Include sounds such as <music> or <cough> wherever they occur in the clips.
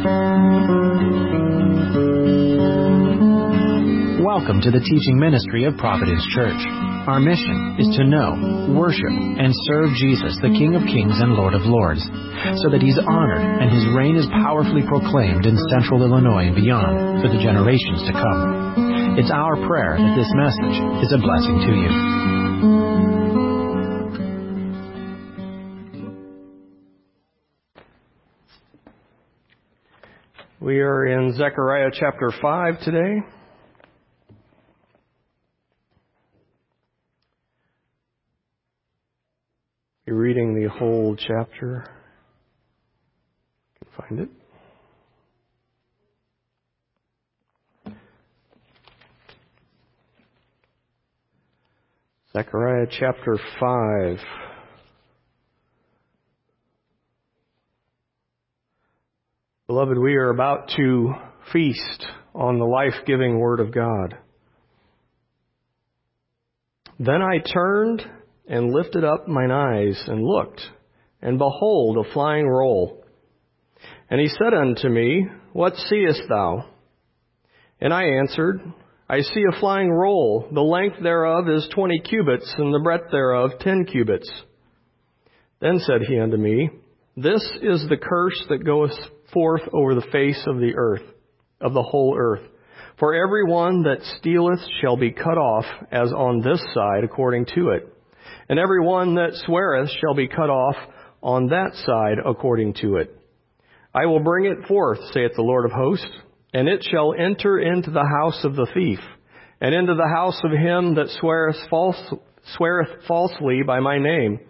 Welcome to the teaching ministry of Providence Church. Our mission is to know, worship, and serve Jesus, the King of Kings and Lord of Lords, so that He's honored and His reign is powerfully proclaimed in central Illinois and beyond for the generations to come. It's our prayer that this message is a blessing to you. We are in Zechariah chapter 5 today. You're reading the whole chapter. You can find it. Zechariah chapter 5. Beloved, we are about to feast on the life-giving Word of God. Then I turned and lifted up mine eyes and looked, and behold, a flying roll. And he said unto me, What seest thou? And I answered, I see a flying roll. The length thereof is twenty cubits, and the breadth thereof ten cubits. Then said he unto me, This is the curse that goeth forth over the face of the earth, of the whole earth. For every one that stealeth shall be cut off as on this side according to it. And every one that sweareth shall be cut off on that side according to it. I will bring it forth, saith the Lord of hosts, and it shall enter into the house of the thief, and into the house of him that sweareth, false, sweareth falsely by my name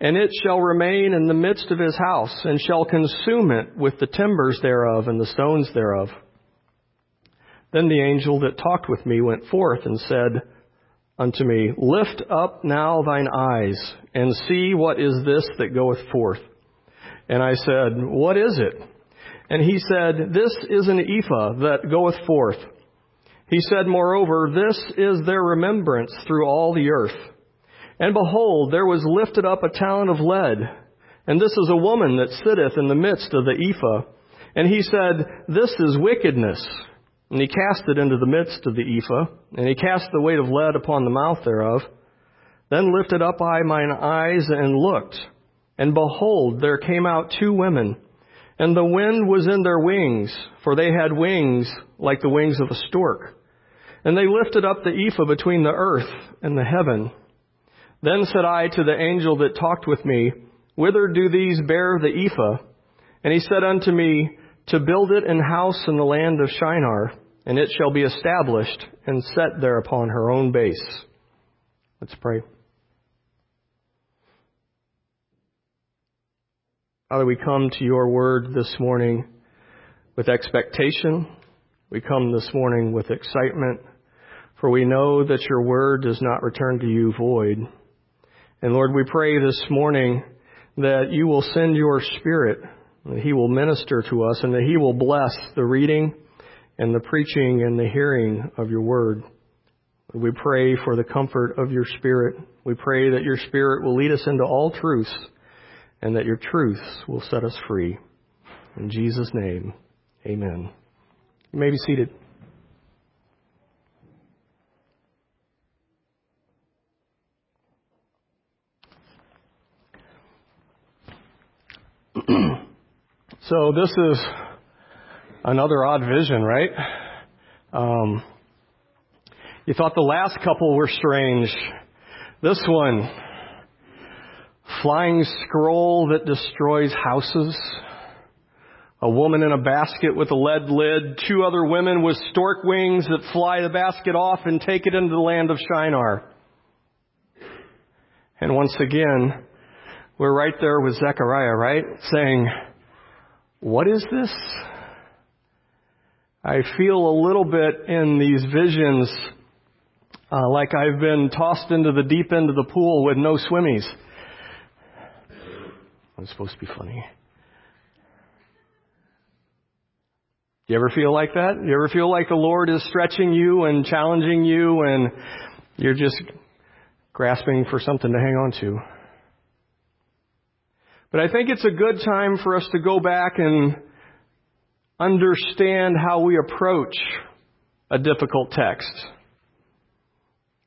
and it shall remain in the midst of his house, and shall consume it with the timbers thereof and the stones thereof. Then the angel that talked with me went forth and said unto me, Lift up now thine eyes, and see what is this that goeth forth. And I said, What is it? And he said, This is an ephah that goeth forth. He said, Moreover, this is their remembrance through all the earth. And behold, there was lifted up a talent of lead, and this is a woman that sitteth in the midst of the ephah. And he said, This is wickedness. And he cast it into the midst of the ephah, and he cast the weight of lead upon the mouth thereof. Then lifted up I mine eyes and looked, and behold, there came out two women, and the wind was in their wings, for they had wings like the wings of a stork. And they lifted up the ephah between the earth and the heaven. Then said I to the angel that talked with me, Whither do these bear the ephah? And he said unto me, To build it an house in the land of Shinar, and it shall be established and set there upon her own base. Let's pray. Father, we come to your word this morning with expectation. We come this morning with excitement, for we know that your word does not return to you void. And Lord, we pray this morning that you will send your Spirit, that He will minister to us, and that He will bless the reading and the preaching and the hearing of your word. We pray for the comfort of your Spirit. We pray that your Spirit will lead us into all truths and that your truths will set us free. In Jesus' name, amen. You may be seated. So this is another odd vision, right? Um, you thought the last couple were strange. This one, flying scroll that destroys houses. A woman in a basket with a lead lid. Two other women with stork wings that fly the basket off and take it into the land of Shinar. And once again, we're right there with Zechariah, right? Saying, what is this? I feel a little bit in these visions uh, like I've been tossed into the deep end of the pool with no swimmies. I'm supposed to be funny. Do you ever feel like that? Do You ever feel like the Lord is stretching you and challenging you and you're just grasping for something to hang on to? But I think it's a good time for us to go back and understand how we approach a difficult text.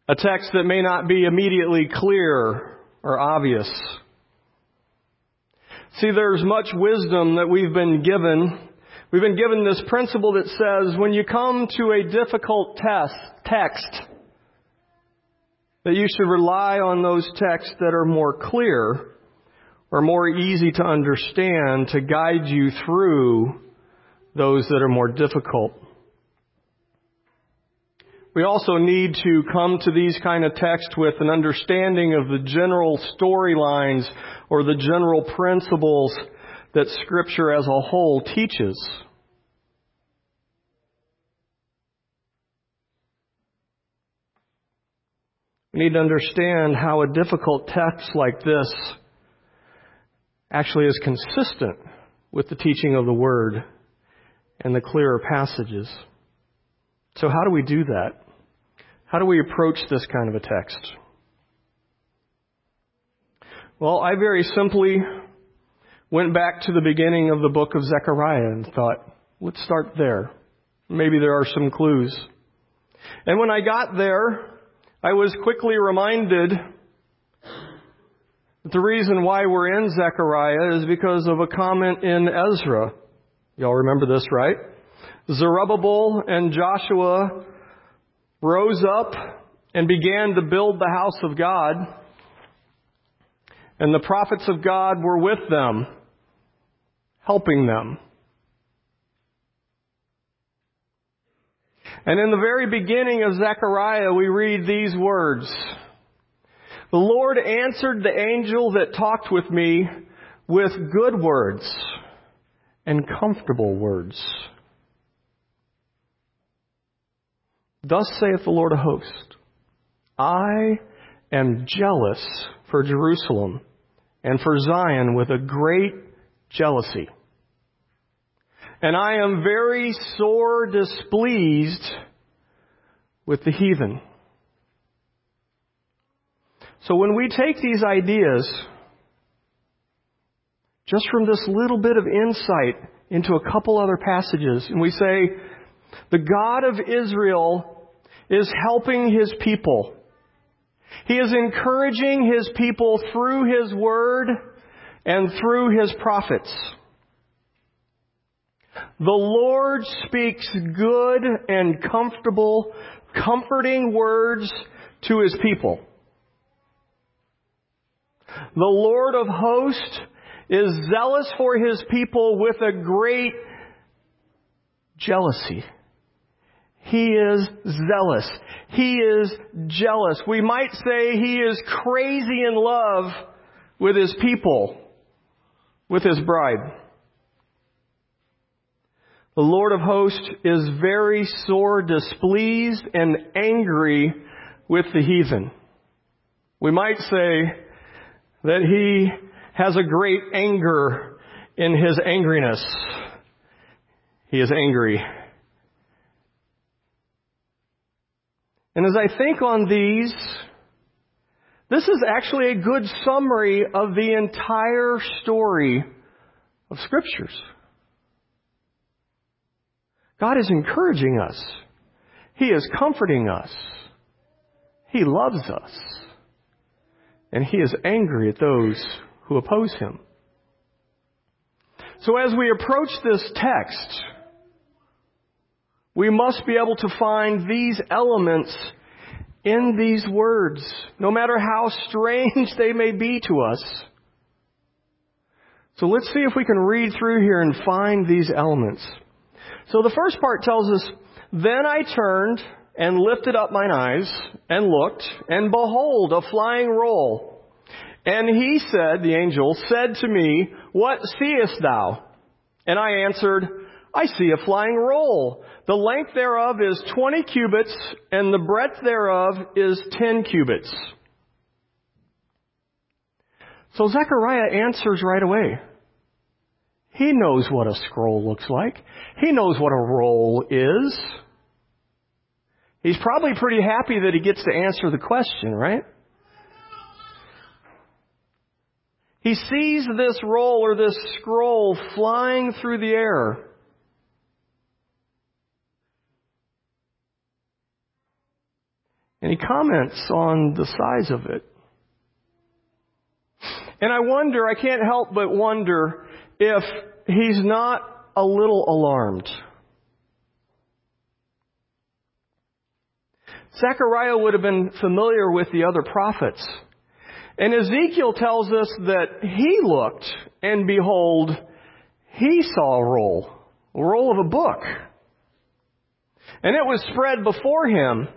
A text that may not be immediately clear or obvious. See, there's much wisdom that we've been given. We've been given this principle that says when you come to a difficult test, text, that you should rely on those texts that are more clear or more easy to understand to guide you through those that are more difficult. We also need to come to these kind of texts with an understanding of the general storylines or the general principles that Scripture as a whole teaches. We need to understand how a difficult text like this actually is consistent with the teaching of the Word and the clearer passages. So how do we do that? How do we approach this kind of a text? Well, I very simply went back to the beginning of the book of Zechariah and thought, let's start there. Maybe there are some clues. And when I got there, I was quickly reminded the reason why we're in Zechariah is because of a comment in Ezra. Y'all remember this, right? Zerubbabel and Joshua rose up and began to build the house of God, and the prophets of God were with them, helping them. And in the very beginning of Zechariah, we read these words. The Lord answered the angel that talked with me with good words and comfortable words. Thus saith the Lord of hosts, I am jealous for Jerusalem and for Zion with a great jealousy. And I am very sore displeased with the heathen. So when we take these ideas, just from this little bit of insight into a couple other passages, and we say, the God of Israel is helping his people. He is encouraging his people through his word and through his prophets. The Lord speaks good and comfortable, comforting words to his people. The Lord of hosts is zealous for his people with a great jealousy. He is zealous. He is jealous. We might say he is crazy in love with his people, with his bride. The Lord of hosts is very sore displeased and angry with the heathen. We might say that he has a great anger in his angriness. He is angry. And as I think on these, this is actually a good summary of the entire story of scriptures. God is encouraging us. He is comforting us. He loves us. And He is angry at those who oppose Him. So as we approach this text, we must be able to find these elements in these words, no matter how strange <laughs> they may be to us. So let's see if we can read through here and find these elements. So the first part tells us, Then I turned and lifted up mine eyes and looked, and behold, a flying roll. And he said, the angel, said to me, What seest thou? And I answered, I see a flying roll. The length thereof is twenty cubits, and the breadth thereof is ten cubits. So Zechariah answers right away. He knows what a scroll looks like. He knows what a roll is. He's probably pretty happy that he gets to answer the question, right? He sees this roll or this scroll flying through the air. And he comments on the size of it. And I wonder, I can't help but wonder if he's not a little alarmed. Zechariah would have been familiar with the other prophets. And Ezekiel tells us that he looked, and behold, he saw a roll, a roll of a book. And it was spread before him,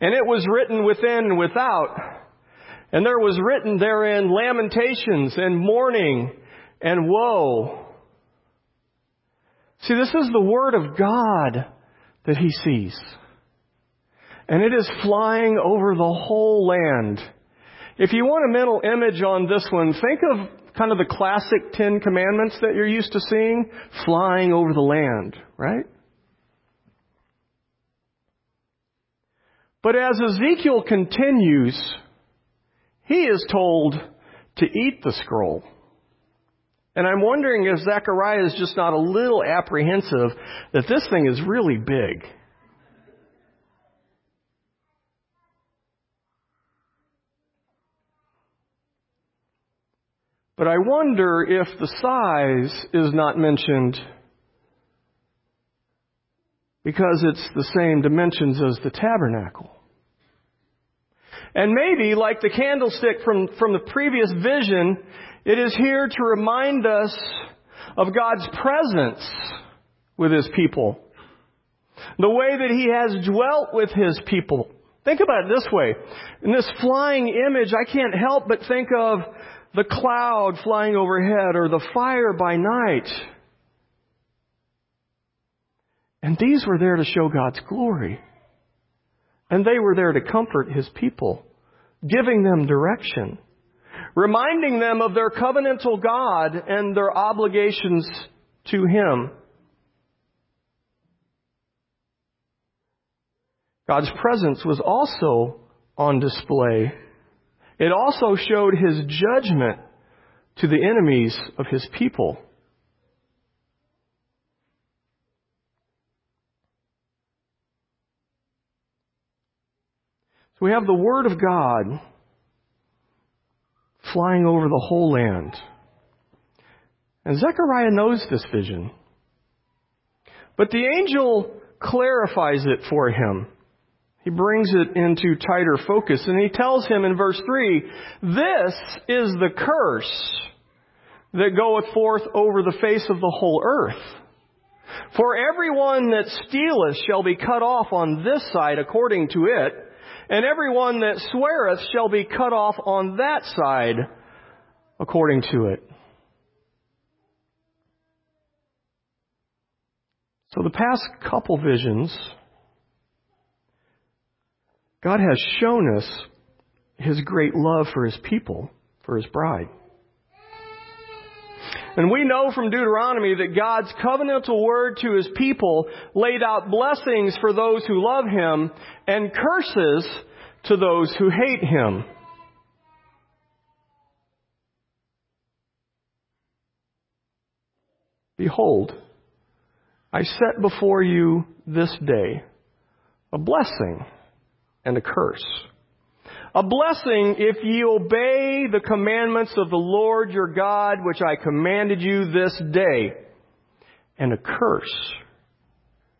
and it was written within and without. And there was written therein lamentations and mourning and woe. See, this is the Word of God that he sees. And it is flying over the whole land. If you want a mental image on this one, think of kind of the classic Ten Commandments that you're used to seeing flying over the land, right? But as Ezekiel continues, he is told to eat the scroll. And I'm wondering if Zechariah is just not a little apprehensive that this thing is really big. But I wonder if the size is not mentioned because it's the same dimensions as the tabernacle. And maybe, like the candlestick from, from the previous vision, it is here to remind us of God's presence with His people. The way that He has dwelt with His people. Think about it this way. In this flying image, I can't help but think of the cloud flying overhead or the fire by night. And these were there to show God's glory. And they were there to comfort His people, giving them direction, reminding them of their covenantal God and their obligations to Him. God's presence was also on display it also showed his judgment to the enemies of his people. So we have the Word of God flying over the whole land. And Zechariah knows this vision. But the angel clarifies it for him. He brings it into tighter focus and he tells him in verse 3, This is the curse that goeth forth over the face of the whole earth. For everyone that stealeth shall be cut off on this side according to it, and everyone that sweareth shall be cut off on that side according to it. So the past couple visions God has shown us His great love for His people, for His bride. And we know from Deuteronomy that God's covenantal word to His people laid out blessings for those who love Him and curses to those who hate Him. Behold, I set before you this day a blessing and a curse. A blessing if ye obey the commandments of the Lord your God, which I commanded you this day. And a curse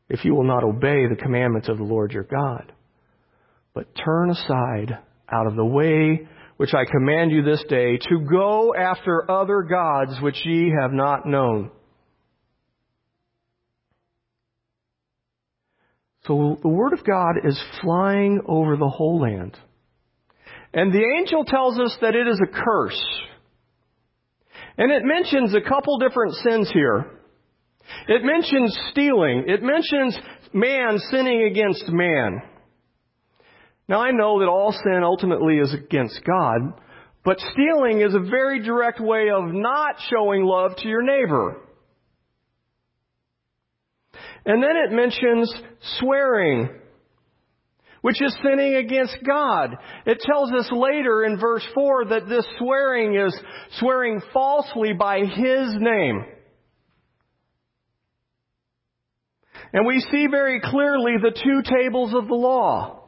if you will not obey the commandments of the Lord your God, but turn aside out of the way which I command you this day to go after other gods which ye have not known. So the Word of God is flying over the whole land. And the angel tells us that it is a curse. And it mentions a couple different sins here. It mentions stealing. It mentions man sinning against man. Now I know that all sin ultimately is against God, but stealing is a very direct way of not showing love to your neighbor. And then it mentions swearing, which is sinning against God. It tells us later in verse 4 that this swearing is swearing falsely by His name. And we see very clearly the two tables of the law.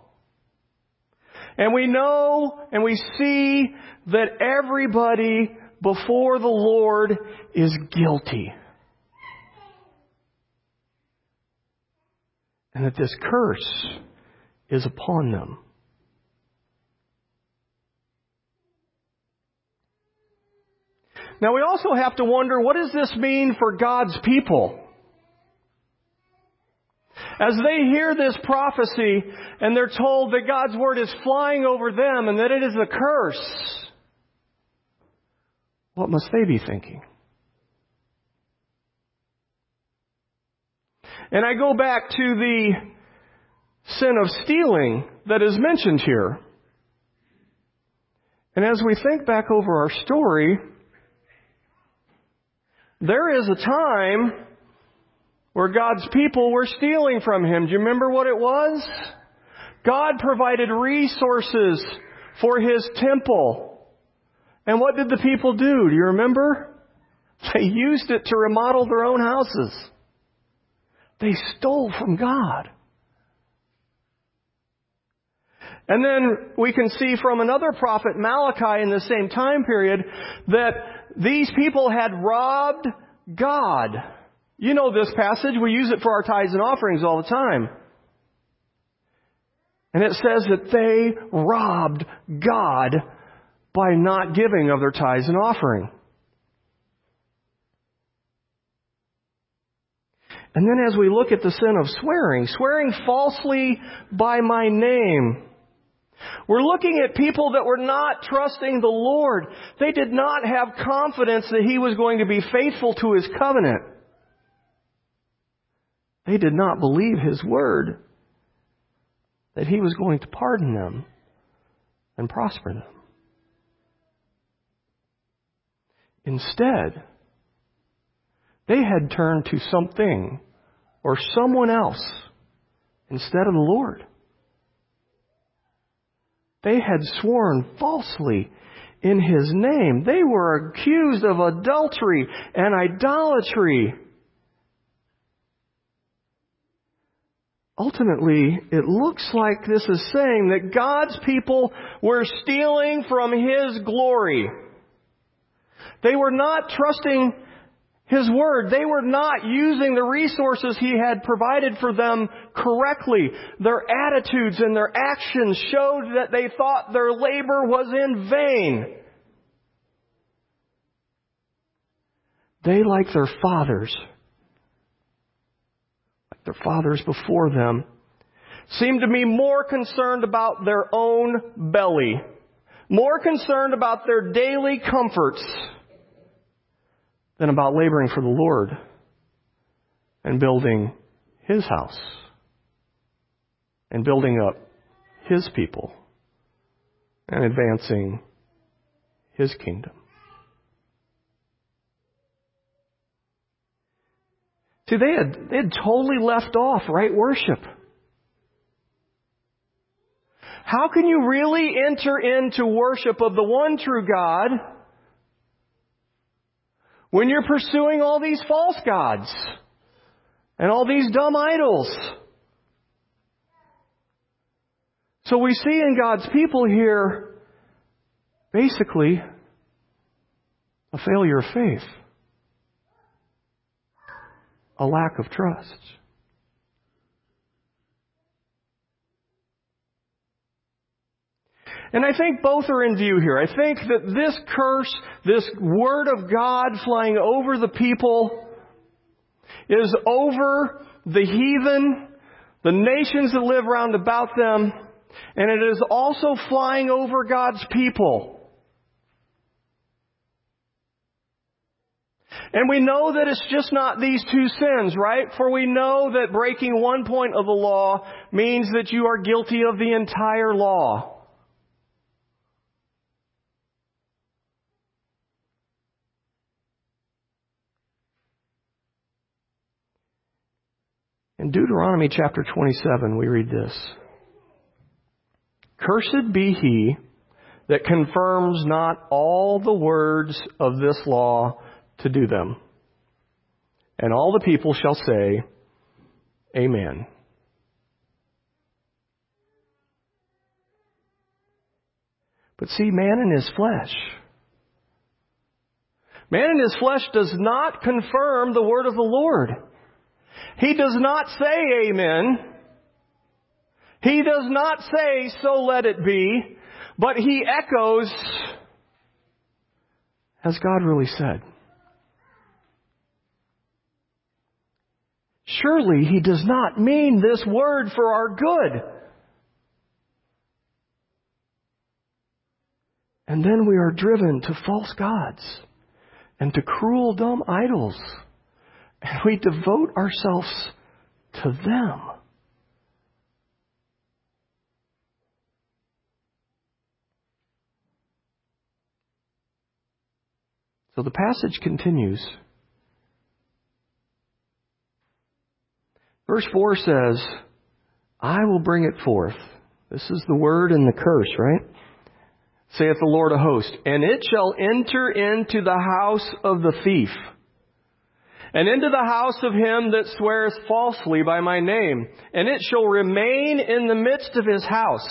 And we know and we see that everybody before the Lord is guilty. And that this curse is upon them. Now we also have to wonder what does this mean for God's people? As they hear this prophecy and they're told that God's word is flying over them and that it is a curse, what must they be thinking? And I go back to the sin of stealing that is mentioned here. And as we think back over our story, there is a time where God's people were stealing from Him. Do you remember what it was? God provided resources for His temple. And what did the people do? Do you remember? <laughs> They used it to remodel their own houses. They stole from God. And then we can see from another prophet, Malachi, in the same time period, that these people had robbed God. You know this passage. We use it for our tithes and offerings all the time. And it says that they robbed God by not giving of their tithes and offering. And then as we look at the sin of swearing, swearing falsely by my name, we're looking at people that were not trusting the Lord. They did not have confidence that He was going to be faithful to His covenant. They did not believe His word that He was going to pardon them and prosper them. Instead, they had turned to something or someone else instead of the Lord. They had sworn falsely in his name. They were accused of adultery and idolatry. Ultimately, it looks like this is saying that God's people were stealing from His glory. They were not trusting his Word. They were not using the resources He had provided for them correctly. Their attitudes and their actions showed that they thought their labor was in vain. They, like their fathers, like their fathers before them, seemed to be more concerned about their own belly, more concerned about their daily comforts than about laboring for the Lord and building His house and building up His people and advancing His kingdom. See, they had, they had totally left off right worship. How can you really enter into worship of the one true God when you're pursuing all these false gods and all these dumb idols. So we see in God's people here basically a failure of faith, a lack of trust. And I think both are in view here. I think that this curse, this word of God flying over the people, is over the heathen, the nations that live round about them, and it is also flying over God's people. And we know that it's just not these two sins, right? For we know that breaking one point of the law means that you are guilty of the entire law. In Deuteronomy chapter 27, we read this Cursed be he that confirms not all the words of this law to do them. And all the people shall say, Amen. But see, man in his flesh, man in his flesh does not confirm the word of the Lord. He does not say amen. He does not say, so let it be, but he echoes, as God really said. Surely he does not mean this word for our good. And then we are driven to false gods and to cruel, dumb idols. And we devote ourselves to them. So the passage continues. Verse 4 says, I will bring it forth. This is the word and the curse, right? Saith the Lord of hosts. And it shall enter into the house of the thief, and into the house of him that sweareth falsely by my name, and it shall remain in the midst of his house.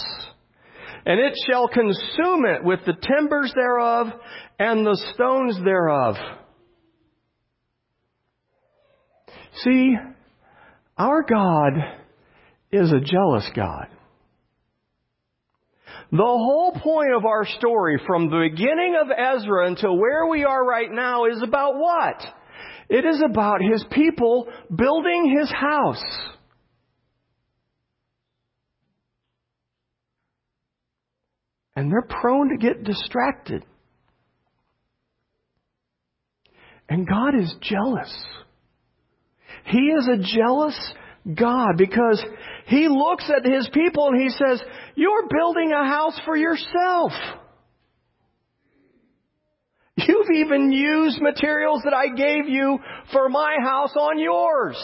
And it shall consume it with the timbers thereof and the stones thereof. See, our God is a jealous God. The whole point of our story from the beginning of Ezra until where we are right now is about what? It is about his people building his house. And they're prone to get distracted. And God is jealous. He is a jealous God because He looks at His people and He says, You're building a house for yourself. You've even used materials that I gave you for my house on yours.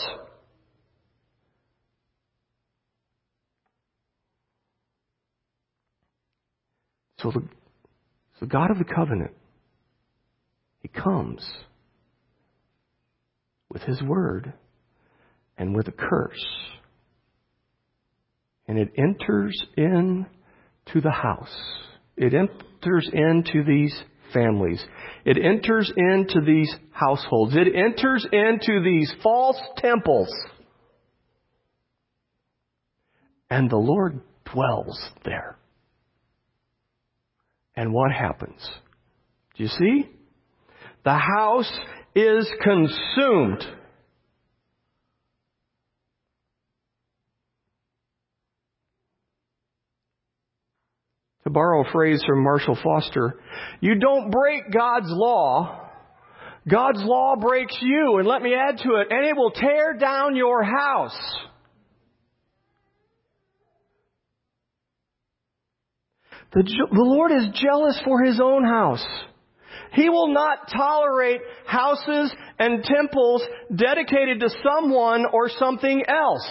So the, so God of the covenant, He comes with His word and with a curse. And it enters in to the house. It enters into these families. It enters into these households. It enters into these false temples. And the Lord dwells there. And what happens? Do you see? The house is consumed. To borrow a phrase from Marshall Foster, you don't break God's law. God's law breaks you, and let me add to it, and it will tear down your house. The, the Lord is jealous for His own house. He will not tolerate houses and temples dedicated to someone or something else.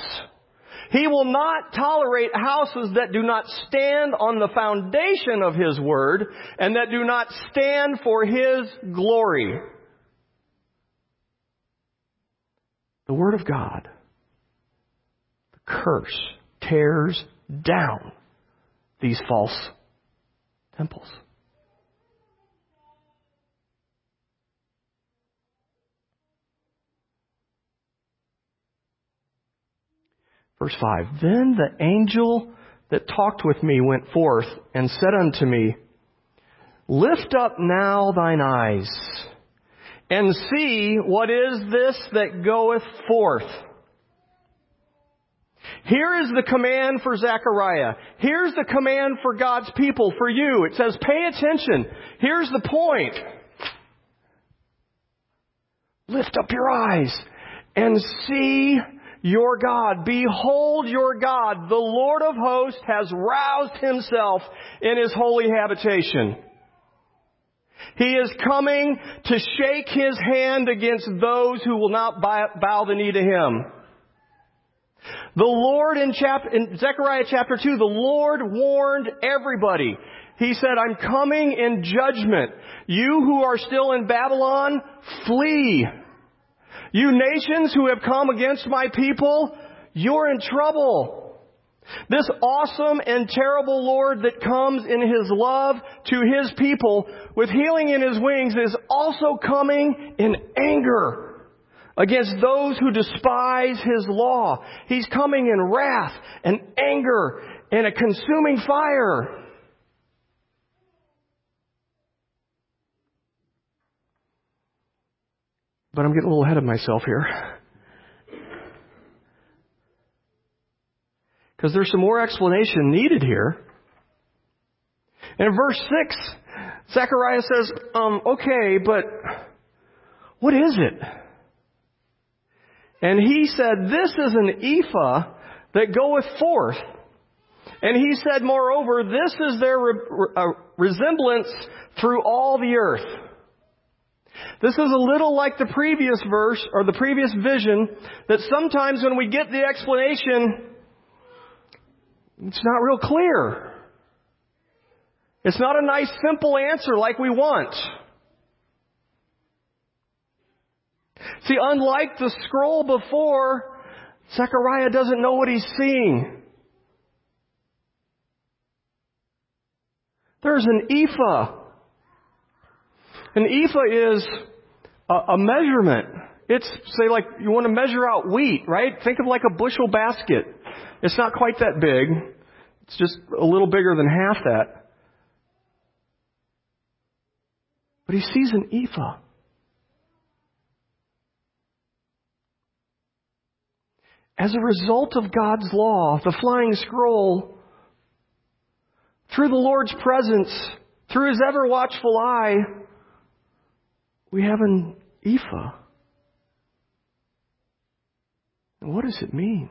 He will not tolerate houses that do not stand on the foundation of His Word and that do not stand for His glory. The Word of God, the curse, tears down these false temples. Verse 5 Then the angel that talked with me went forth and said unto me, Lift up now thine eyes and see what is this that goeth forth. Here is the command for Zechariah. Here's the command for God's people, for you. It says, pay attention. Here's the point. Lift up your eyes and see your God. Behold your God. The Lord of hosts has roused himself in his holy habitation. He is coming to shake his hand against those who will not bow the knee to him. The Lord in, chap- in Zechariah chapter 2, the Lord warned everybody. He said, I'm coming in judgment. You who are still in Babylon, flee. You nations who have come against my people, you're in trouble. This awesome and terrible Lord that comes in His love to His people with healing in His wings is also coming in anger against those who despise His law. He's coming in wrath and anger and a consuming fire. But I'm getting a little ahead of myself here. Because there's some more explanation needed here. And in verse 6, Zechariah says, um, okay, but what is it? And he said, This is an ephah that goeth forth. And he said, moreover, this is their re- uh, resemblance through all the earth. This is a little like the previous verse or the previous vision that sometimes when we get the explanation, it's not real clear. It's not a nice simple answer like we want. See, unlike the scroll before, Zechariah doesn't know what he's seeing. There's an ephah. An ephah is a, a measurement. It's, say, like you want to measure out wheat, right? Think of like a bushel basket. It's not quite that big. It's just a little bigger than half that. But he sees an ephah. As a result of God's law, the flying scroll, through the Lord's presence, through His ever watchful eye, we have an ephah. What does it mean?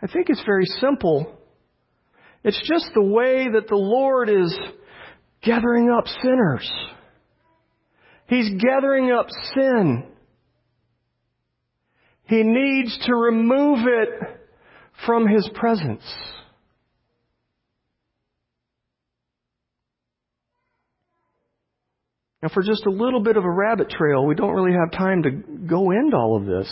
I think it's very simple. It's just the way that the Lord is gathering up sinners. He's gathering up sin. He needs to remove it from His presence. Now, for just a little bit of a rabbit trail, we don't really have time to go into all of this.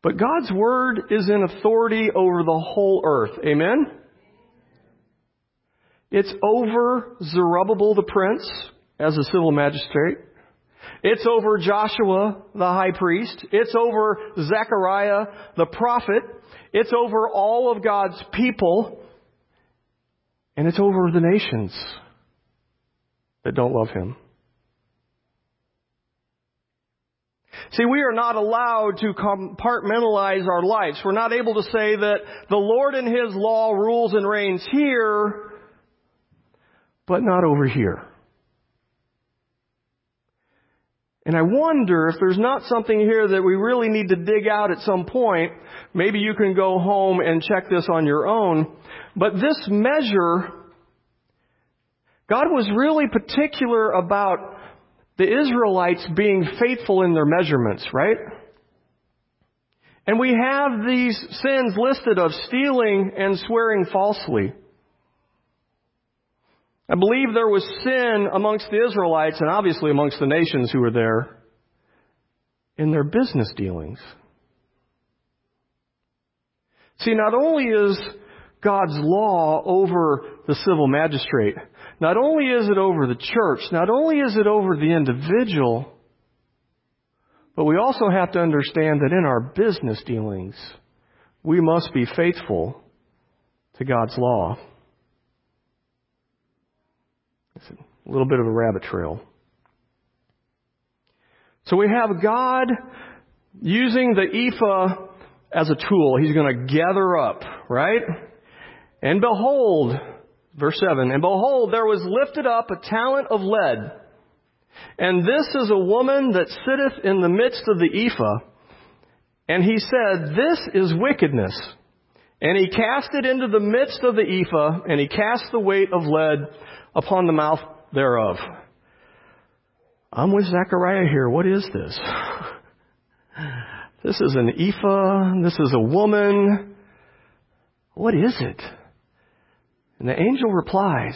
But God's Word is in authority over the whole earth. Amen? It's over Zerubbabel the prince as a civil magistrate. It's over Joshua the high priest. It's over Zechariah the prophet. It's over all of God's people. And it's over the nations that don't love him. See, we are not allowed to compartmentalize our lives. We're not able to say that the Lord and His law rules and reigns here, but not over here. And I wonder if there's not something here that we really need to dig out at some point. Maybe you can go home and check this on your own. But this measure, God was really particular about the Israelites being faithful in their measurements, right? And we have these sins listed of stealing and swearing falsely. I believe there was sin amongst the Israelites and obviously amongst the nations who were there in their business dealings. See, not only is God's law over the civil magistrate, not only is it over the church, not only is it over the individual, but we also have to understand that in our business dealings, we must be faithful to God's law. It's a little bit of a rabbit trail. So we have God using the ephah as a tool. He's going to gather up, right? And behold, verse 7, and behold, there was lifted up a talent of lead. And this is a woman that sitteth in the midst of the ephah. And he said, This is wickedness. And he cast it into the midst of the ephah, and he cast the weight of lead upon the mouth thereof. I'm with Zechariah here. What is this? This is an ephah. This is a woman. What is it? And the angel replies,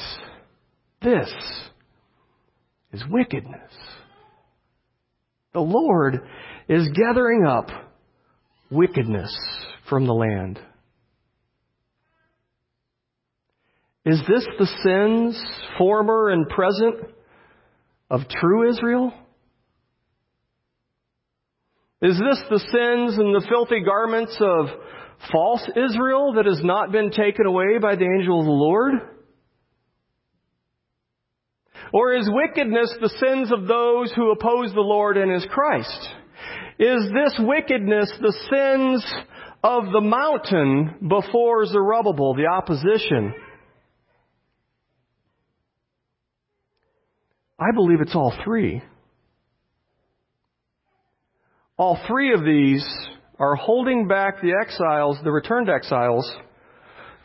This is wickedness. The Lord is gathering up wickedness from the land. Is this the sins, former and present, of true Israel? Is this the sins and the filthy garments of false Israel that has not been taken away by the angel of the Lord? Or is wickedness the sins of those who oppose the Lord and his Christ? Is this wickedness the sins of the mountain before Zerubbabel, the opposition? I believe it's all three. All three of these are holding back the exiles, the returned exiles,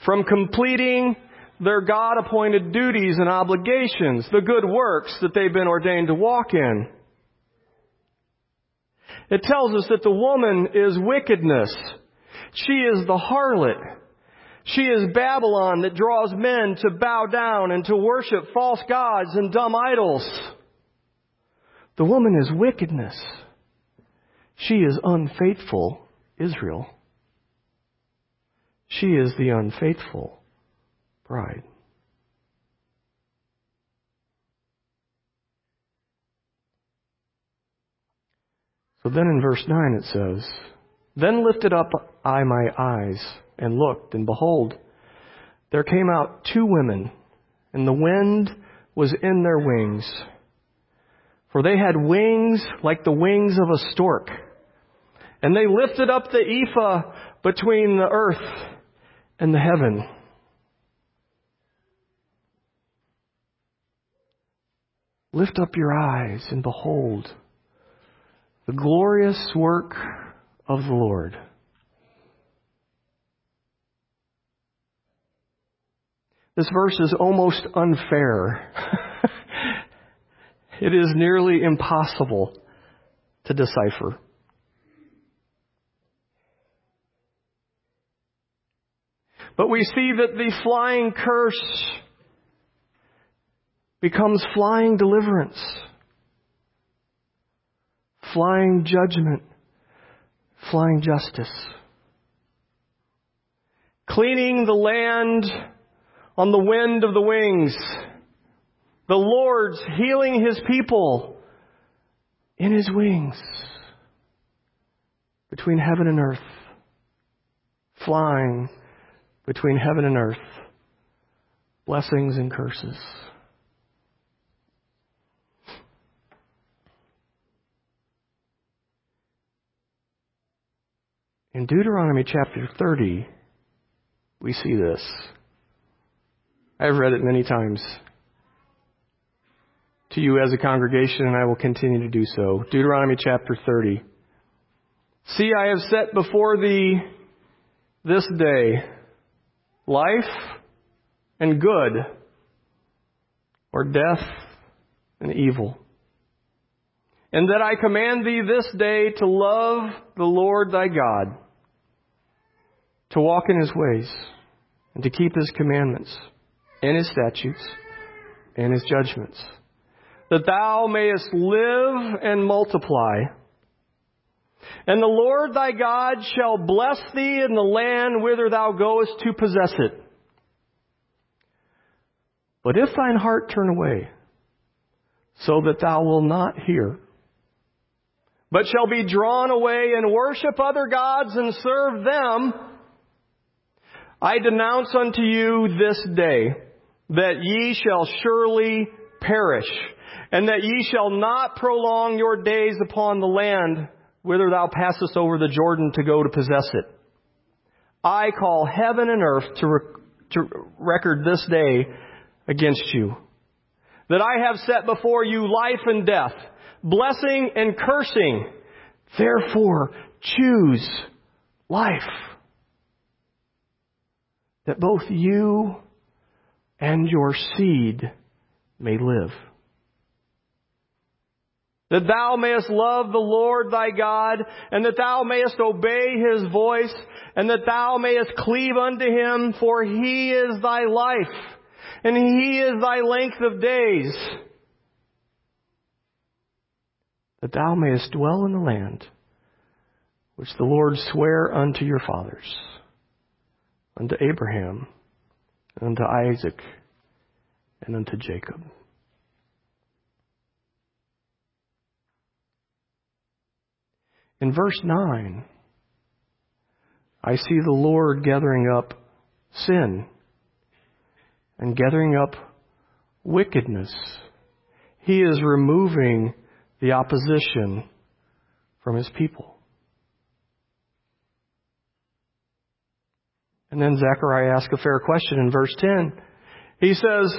from completing their God appointed duties and obligations, the good works that they've been ordained to walk in. It tells us that the woman is wickedness. She is the harlot. She is Babylon that draws men to bow down and to worship false gods and dumb idols. The woman is wickedness. She is unfaithful Israel. She is the unfaithful bride. So then in verse 9 it says, Then lifted up I my eyes and looked, and behold, there came out two women, and the wind was in their wings. For they had wings like the wings of a stork. And they lifted up the ephah between the earth and the heaven. Lift up your eyes and behold the glorious work of the Lord. This verse is almost unfair. <laughs> it is nearly impossible to decipher. But we see that the flying curse becomes flying deliverance, flying judgment, flying justice. Cleaning the land on the wind of the wings. The Lord's healing His people in His wings between heaven and earth, flying between heaven and earth, blessings and curses. In Deuteronomy chapter 30, we see this. I've read it many times to you as a congregation, and I will continue to do so. Deuteronomy chapter 30. See, I have set before thee this day life and good, or death and evil. And that I command thee this day to love the Lord thy God, to walk in his ways, and to keep his commandments, and his statutes, and his judgments, that thou mayest live and multiply. And the Lord thy God shall bless thee in the land whither thou goest to possess it. But if thine heart turn away, so that thou wilt not hear, but shall be drawn away and worship other gods and serve them, I denounce unto you this day that ye shall surely perish, and that ye shall not prolong your days upon the land whither thou passest over the Jordan to go to possess it. I call heaven and earth to, to record this day against you. That I have set before you life and death, blessing and cursing. Therefore, choose life. That both you and your seed may live that thou mayest love the Lord thy God, and that thou mayest obey his voice, and that thou mayest cleave unto him, for he is thy life, and he is thy length of days. that thou mayest dwell in the land which the Lord sware unto your fathers, unto Abraham, and unto Isaac, and unto Jacob. In verse 9, I see the Lord gathering up sin and gathering up wickedness. He is removing the opposition from his people. And then Zechariah asks a fair question in verse 10. He says,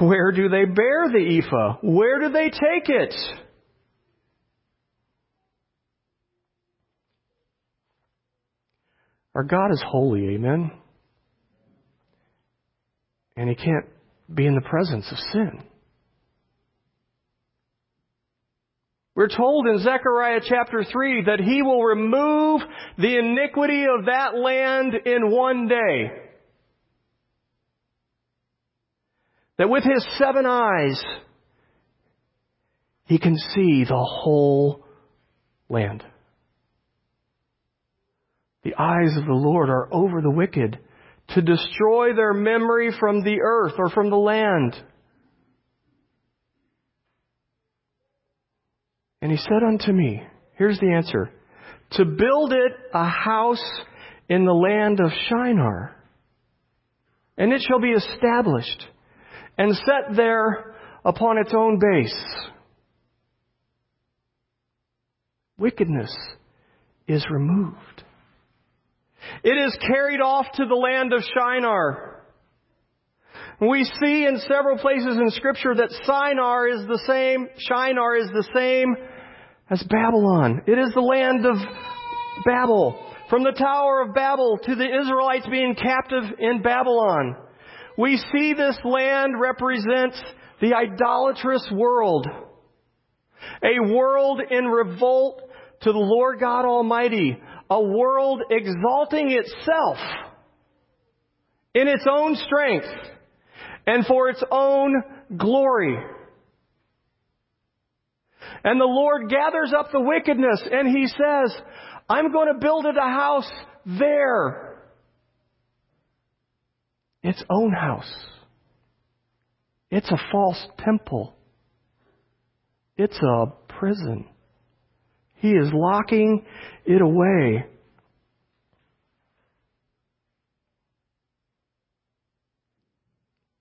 Where do they bear the ephah? Where do they take it? Our God is holy, amen? And He can't be in the presence of sin. We're told in Zechariah chapter 3 that He will remove the iniquity of that land in one day. That with His seven eyes, He can see the whole land. The eyes of the Lord are over the wicked to destroy their memory from the earth or from the land. And he said unto me, here's the answer, to build it a house in the land of Shinar. And it shall be established and set there upon its own base. Wickedness is removed. It is carried off to the land of Shinar. We see in several places in scripture that Shinar is the same, Shinar is the same as Babylon. It is the land of Babel. From the Tower of Babel to the Israelites being captive in Babylon. We see this land represents the idolatrous world. A world in revolt to the Lord God Almighty a world exalting itself in its own strength and for its own glory. And the Lord gathers up the wickedness and He says, I'm going to build it a house there. Its own house. It's a false temple. It's a prison. He is locking it away.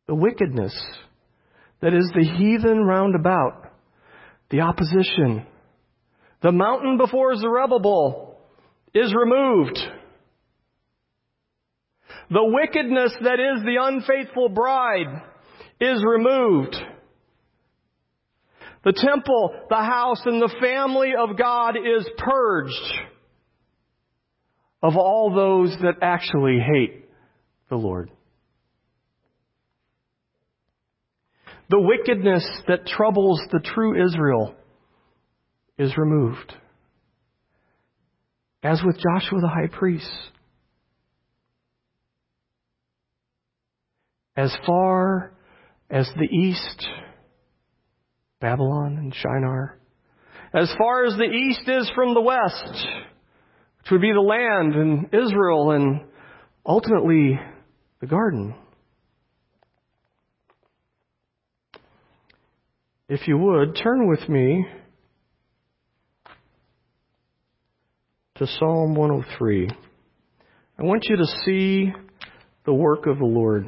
The wickedness that is the heathen roundabout, the opposition, the mountain before Zerubbabel is removed. The wickedness that is the unfaithful bride is removed. The temple, the house, and the family of God is purged of all those that actually hate the Lord. The wickedness that troubles the true Israel is removed. As with Joshua the high priest. As far as the east Babylon and Shinar. As far as the east is from the west, which would be the land and Israel and ultimately the garden. If you would, turn with me to Psalm 103. I want you to see the work of the Lord.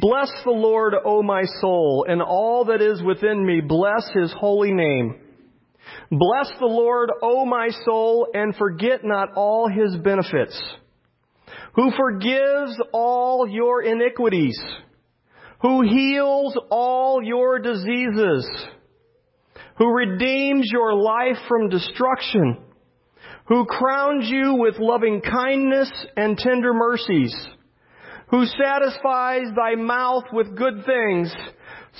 Bless the Lord, O my soul, and all that is within me. Bless his holy name. Bless the Lord, O my soul, and forget not all his benefits. Who forgives all your iniquities. Who heals all your diseases. Who redeems your life from destruction. Who crowns you with loving kindness and tender mercies who satisfies thy mouth with good things,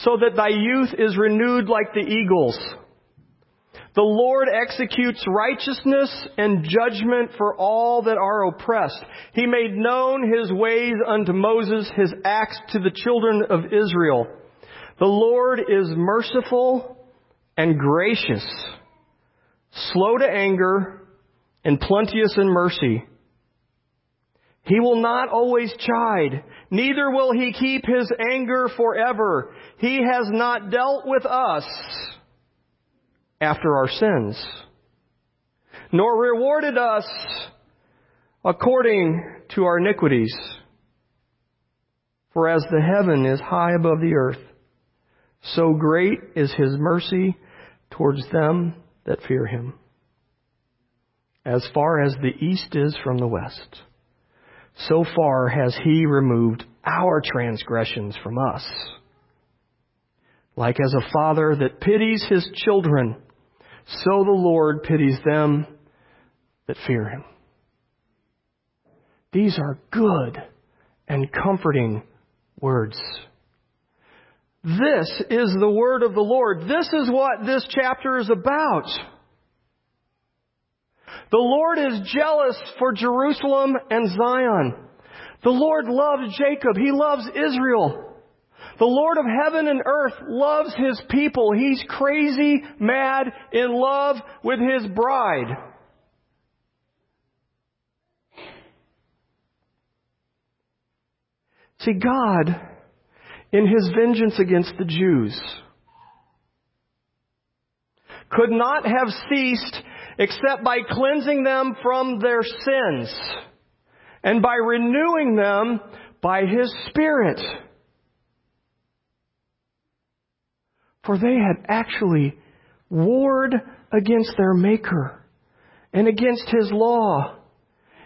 so that thy youth is renewed like the eagles. The Lord executes righteousness and judgment for all that are oppressed. He made known his ways unto Moses, his acts to the children of Israel. The Lord is merciful and gracious, slow to anger, and plenteous in mercy. He will not always chide, neither will he keep his anger forever. He has not dealt with us after our sins, nor rewarded us according to our iniquities. For as the heaven is high above the earth, so great is his mercy towards them that fear him. As far as the east is from the west, so far has he removed our transgressions from us. Like as a father that pities his children, so the Lord pities them that fear him. These are good and comforting words. This is the word of the Lord. This is what this chapter is about. The Lord is jealous for Jerusalem and Zion. The Lord loves Jacob. He loves Israel. The Lord of heaven and earth loves His people. He's crazy, mad, in love with His bride. See, God, in His vengeance against the Jews, could not have ceased except by cleansing them from their sins and by renewing them by His Spirit. For they had actually warred against their Maker and against His law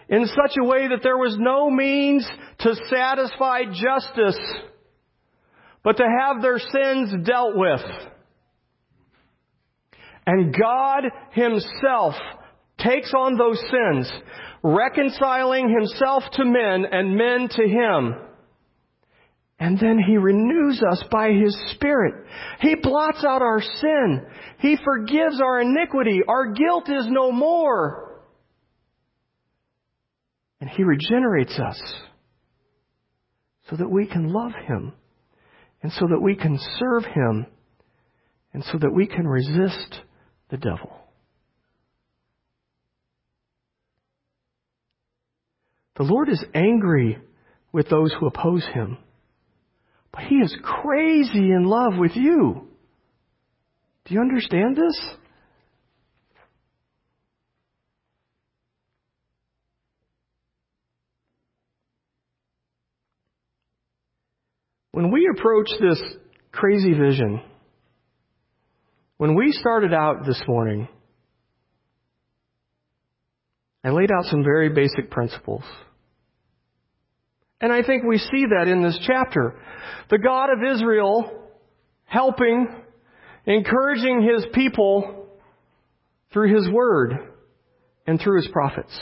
in such a way that there was no means to satisfy justice, but to have their sins dealt with. And God Himself takes on those sins, reconciling Himself to men and men to Him and then He renews us by His Spirit. He blots out our sin. He forgives our iniquity. Our guilt is no more. And He regenerates us so that we can love Him and so that we can serve Him and so that we can resist the devil. The Lord is angry with those who oppose Him. But he is crazy in love with you. Do you understand this? When we approach this crazy vision, when we started out this morning, I laid out some very basic principles. And I think we see that in this chapter. The God of Israel helping, encouraging his people through his word and through his prophets.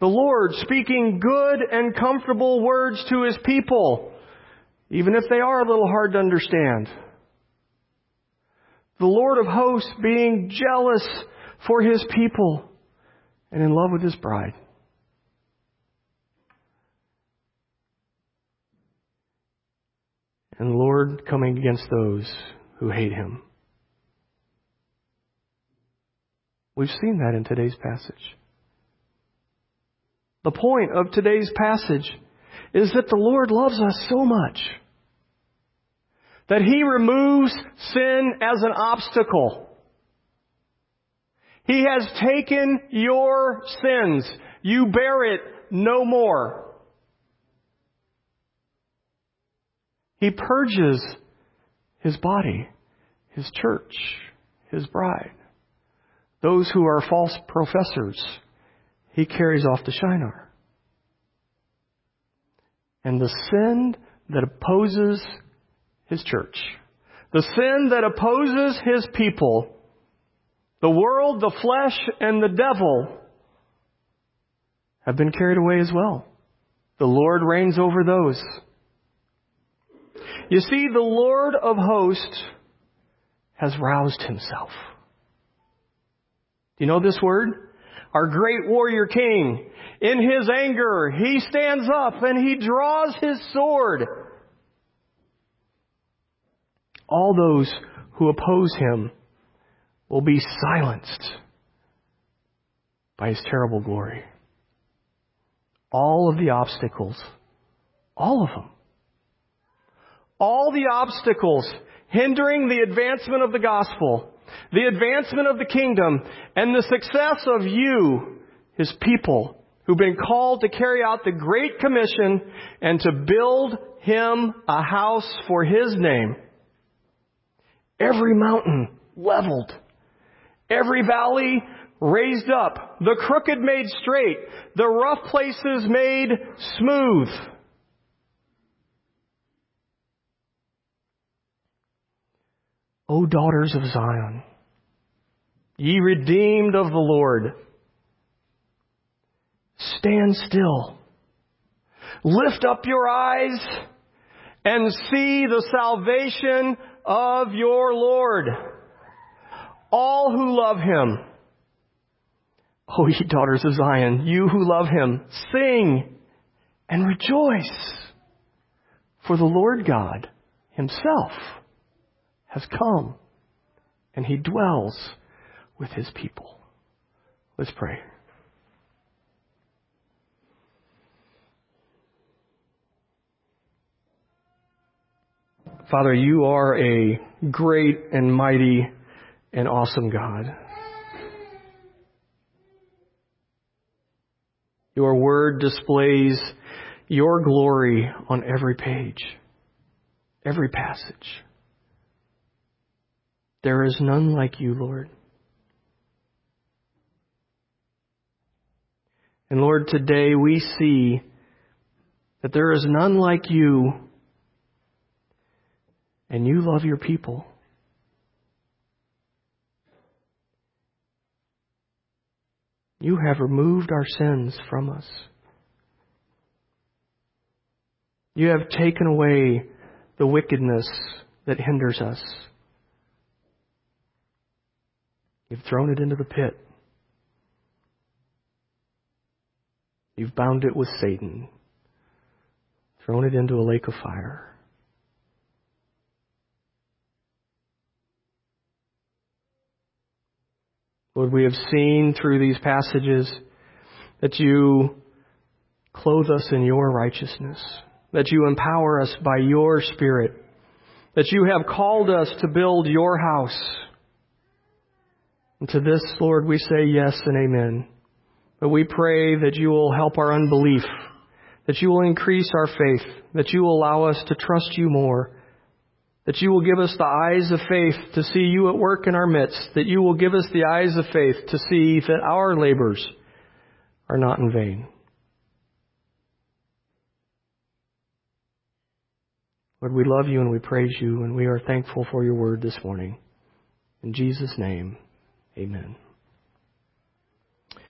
The Lord speaking good and comfortable words to his people, even if they are a little hard to understand. The Lord of hosts being jealous for his people and in love with his bride. and the Lord coming against those who hate him. We've seen that in today's passage. The point of today's passage is that the Lord loves us so much that He removes sin as an obstacle. He has taken your sins. You bear it no more. He purges his body, his church, his bride. Those who are false professors, he carries off to Shinar. And the sin that opposes his church, the sin that opposes his people, the world, the flesh, and the devil have been carried away as well. The Lord reigns over those. You see, the Lord of hosts has roused himself. Do you know this word? Our great warrior king, in his anger, he stands up and he draws his sword. All those who oppose him will be silenced by his terrible glory. All of the obstacles, all of them, all the obstacles hindering the advancement of the gospel, the advancement of the kingdom, and the success of you, his people, who've been called to carry out the Great Commission and to build him a house for his name. Every mountain leveled. Every valley raised up. The crooked made straight. The rough places made smooth. O daughters of Zion, ye redeemed of the Lord, stand still. Lift up your eyes and see the salvation of your Lord. All who love him. O ye daughters of Zion, you who love him, sing and rejoice. For the Lord God himself has come and he dwells with his people. Let's pray. Father, you are a great and mighty and awesome God. Your word displays your glory on every page, every passage. There is none like you, Lord. And Lord, today we see that there is none like you, and you love your people. You have removed our sins from us. You have taken away the wickedness that hinders us. You've thrown it into the pit. You've bound it with Satan, thrown it into a lake of fire. Lord, we have seen through these passages that you clothe us in your righteousness, that you empower us by your Spirit, that you have called us to build your house. And to this, Lord, we say yes and amen. But we pray that you will help our unbelief, that you will increase our faith, that you will allow us to trust you more, that you will give us the eyes of faith to see you at work in our midst, that you will give us the eyes of faith to see that our labors are not in vain. Lord, we love you and we praise you and we are thankful for your word this morning. In Jesus' name, amen.